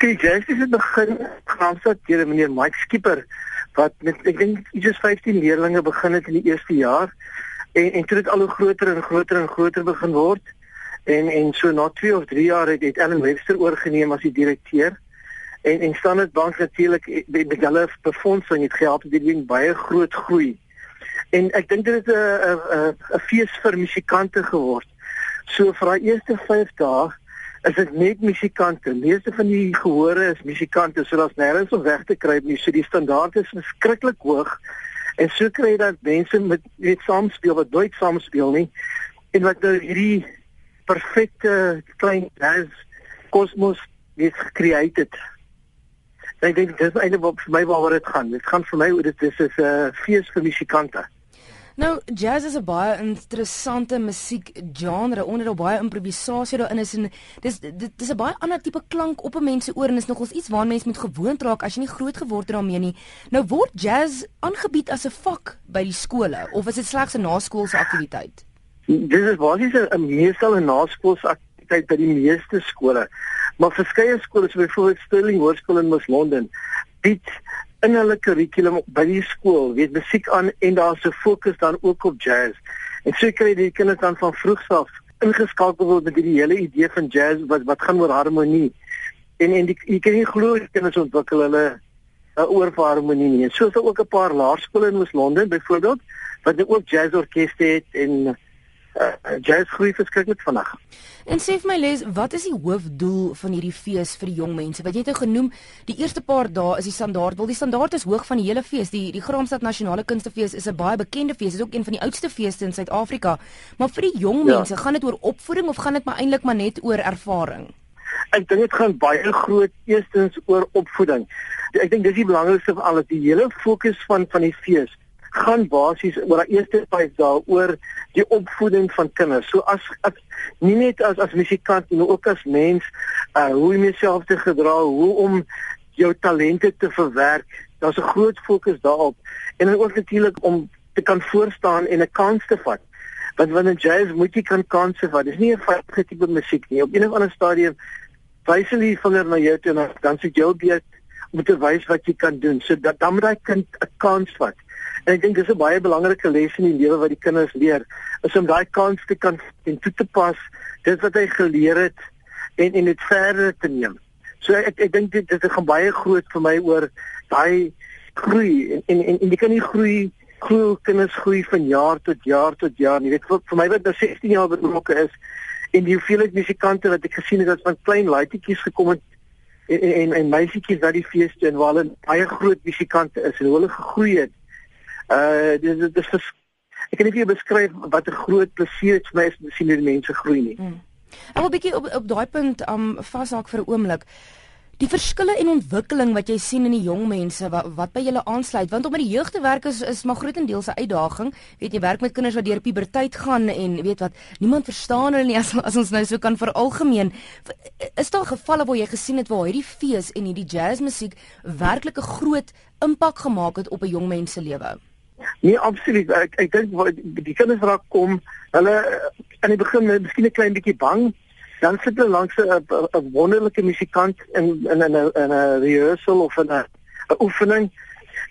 Kyk, jazz het begin Graamsstad deur meneer Mike Skipper wat met ek dink iets 15 leerders begin het in die eerste jaar en en toe het al hoe groter en groter en groter begin word en en so na 2 of 3 jaar het, het Ellen Webster oorgeneem as die direkteur en en Standard Bank natuurlik met hulle befondsing het gehelp dit ding baie groot groei. En ek dink dit is 'n 'n 'n fees vir musikante geword. So vir daai eerste 5 dae is dit net musikante. Meeste van die gehore is musikante, so daar's nêrens om weg te kry nie. So die standaard is verskriklik hoog. En so kry jy dat mense met net saam speel wat nooit saam speel nie en wat nou hierdie perfekte klein jazz kosmos het gecreate het. Ek dink dis eintlik wat vir my waaroor dit gaan. Dit gaan vir my oor dit is 'n uh, fees vir musikante. Nou, jazz is 'n baie interessante musiekgenre onder daar baie improvisasie daarin is en dis dit is 'n baie ander tipe klank op 'n mens se oor en is nogals iets waaraan mens moet gewoond raak as jy nie groot geword het daarmee nie. Nou word jazz aangebied as 'n vak by die skole of is dit slegs 'n naskoolse aktiwiteit? Dit is basies 'n meestal 'n naskoolse aktiwiteit by die meeste skole. Maar verskeie skole, so byvoorbeeld Stirling Hoërskool in Wes London, bied in hulle kurrikulum by die skool weet musiek aan en daar's 'n fokus dan ook op jazz. En so kry die kinders dan van vroegs af ingeskakel word met hierdie hele idee van jazz wat wat gaan oor harmonie. En en die, jy kan nie glo kinders ontwikkel hulle 'n oor vir harmonie nie. En so is daar ook 'n paar laerskole in Wes-London byvoorbeeld wat nou ook jazzorkeste het en uh, jazz groei verskriklik vinnig. En sê vir my les, wat is die hoofdoel van hierdie fees vir die jong mense? Wat jy het nou genoem, die eerste paar dae is die standaard. Wel die standaard is hoog van die hele fees. Die die Graamsstad Nasionale Kunstefees is 'n baie bekende fees. Dit is ook een van die oudste feeste in Suid-Afrika. Maar vir die jong ja. mense, gaan dit oor opvoeding of gaan dit maar eintlik maar net oor ervaring? Ek dink dit gaan baie groot eerstens oor opvoeding. Ek dink dis die belangrikste van alles. Die hele fokus van van die fees gaan basies oor die eerste 5 dae oor die opvoeding van kinders. So as as nie net as as musikant maar ook as mens, uh hoe om jouself te gedra, hoe om jou talente te verwerk. Daar's 'n groot fokus daarop en dan ook natuurlik om te kan voorstaan en 'n kans te vat. Want wanneer jazz moet jy kan kanse vat. Dis nie 'n veilige tipe musiek nie. Op een of ander stadium wys hulle vinger na jou toe en dan sê jy jy moet wys wat jy kan doen. So dat dan moet daai kind 'n kans vat. En ek dink dis 'n baie belangrike les in die lewe wat die kinders leer, is om daai kans te kan en toe te pas dit wat hy geleer het en en dit verder te neem. So ek ek dink dit dit gaan baie groot vir my oor daai groei en en en, en jy kan nie groei groei kinders groei van jaar tot jaar tot jaar. Jy weet vir, vir my wat nou 16 jaar betrokke is en die hoeveelheid musikante wat ek gesien het wat van klein laaitjies gekom het en en, en meisietjies wat die feeste en waar hulle baie groot musikante is en hoe hulle gegroei het Uh dis dis vers, ek kan nie vir jou beskryf wat 'n groot plesier dit vir my is om te sien hoe die mense groei nie. Hmm. Ek wil 'n bietjie op op daai punt um vashaak vir 'n oomblik. Die verskille en ontwikkeling wat jy sien in die jong mense wat wat by julle aansluit want om met die jeug te werk is is maar grootendeels 'n uitdaging. Weet jy werk met kinders wat deur puberteit gaan en weet wat niemand verstaan hulle nie as as ons nou so kan veralgemeen. Is daar gevalle waar jy gesien het waar hierdie fees en hierdie jazzmusiek werklik 'n groot impak gemaak het op 'n jong mens se lewe? Nee, absoluut. Ek ek dink die kinders raak kom, hulle aan die begin miskien 'n klein bietjie bang. Dan sit hulle langs 'n wonderlike musikant in in 'n in 'n rehearsal of 'n 'n oefening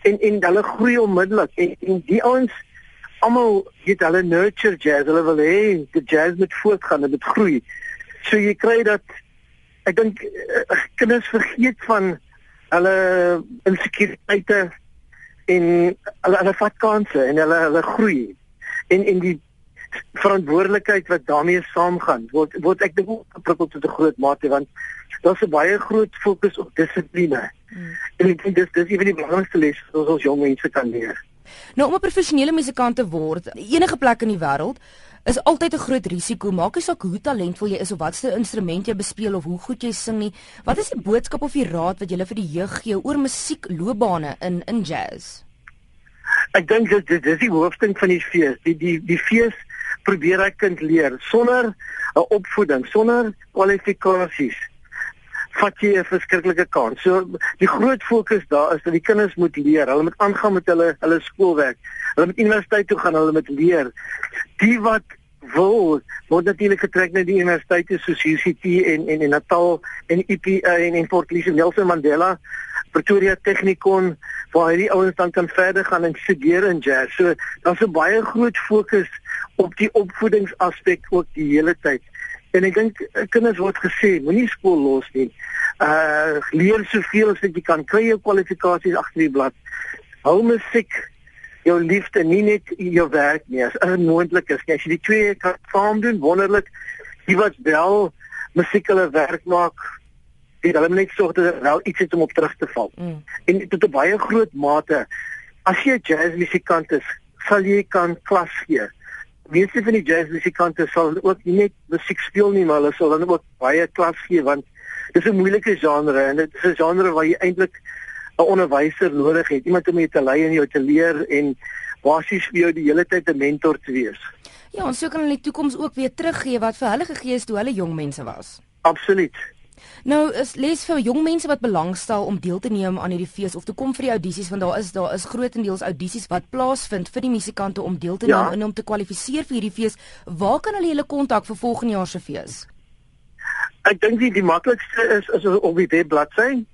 en en hulle groei onmiddellik en, en die ouens almal het hulle nurture jazz. Hulle wil hê die jazz moet voortgaan dit groei. So jy kry dat ek dink uh, kinders vergeet van hulle insekuriteite en hulle hulle vat kansse en hulle hulle groei en en die verantwoordelikheid wat daarmee saamgaan word word ek dink geprikkel tot 'n groot mate want daar's 'n baie groot fokus op dissipline. Hmm. En ek dink dis dis een van die belangrikste lesse wat ons jong mense kan leer. Nou om 'n professionele musikant te word, enige plek in die wêreld is altyd 'n groot risiko. Maak nie saak hoe talentvol jy is of watse instrument jy bespeel of hoe goed jy sing nie. Wat is die boodskap of die raad wat jy vir die jeug gee oor musiekloopbane in in jazz? Ek dink dit dis die hoofding van die fees. Die die die fees probeer hy kind leer sonder 'n opvoeding, sonder kwalifikasies. Vat jy 'n verskriklike kans. So die groot fokus daar is dat die kinders moet leer. Hulle moet aangaan met hulle hulle skoolwerk. Hulle moet universiteit toe gaan, hulle moet leer. Die wat wil word natuurlik getrek na die universiteite soos UCT en en in Natal en IP en in Port Elizabeth Nelson Mandela Pretoria Technikon waar hierdie ouens dan kan verder gaan en studeer in jazz. So daar's 'n baie groot fokus op die opvoedingsaspek ook die hele tyd. En ek dink eh, kinders word gesê moenie skool los nie. Uh leer soveel as wat jy kan. Kry jou kwalifikasies agter die blad. Hou musiek jou liefde nie net jou werk nie as onmoontlik is. As jy die twee kan saam doen, wonderlik. Jy wat wel musiek hulle werk maak, dit hulle net sorg dat daar wel iets het om op terug te val. Mm. En tot 'n baie groot mate as jy 'n jazzmusikant is, sal jy kan klas gee. Meeste van die jazzmusikante sal ook nie net musiek speel nie, maar hulle sal dan ook baie klas gee want dis 'n moeilike genre en dit is 'n genre waar jy eintlik 'n onderwyser nodig het, iemand om jou te lei en jou te leer en basies vir jou die hele tyd 'n mentor te wees. Ja, ons sou kan in die toekoms ook weer teruggee wat vir hulle gegee is toe hulle jong mense was. Absoluut. Nou is les vir jong mense wat belangstel om deel te neem aan hierdie fees of toe kom vir die audisies want daar is daar is grootendeels audisies wat plaasvind vir die musikante om deel te neem ja. en om te kwalifiseer vir hierdie fees. Waar kan hulle julle kontak vir volgende jaar se fees? Ek dink die, die maklikste is is op die webbladsy.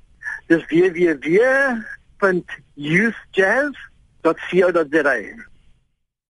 Dis www.youthjazz.co.za.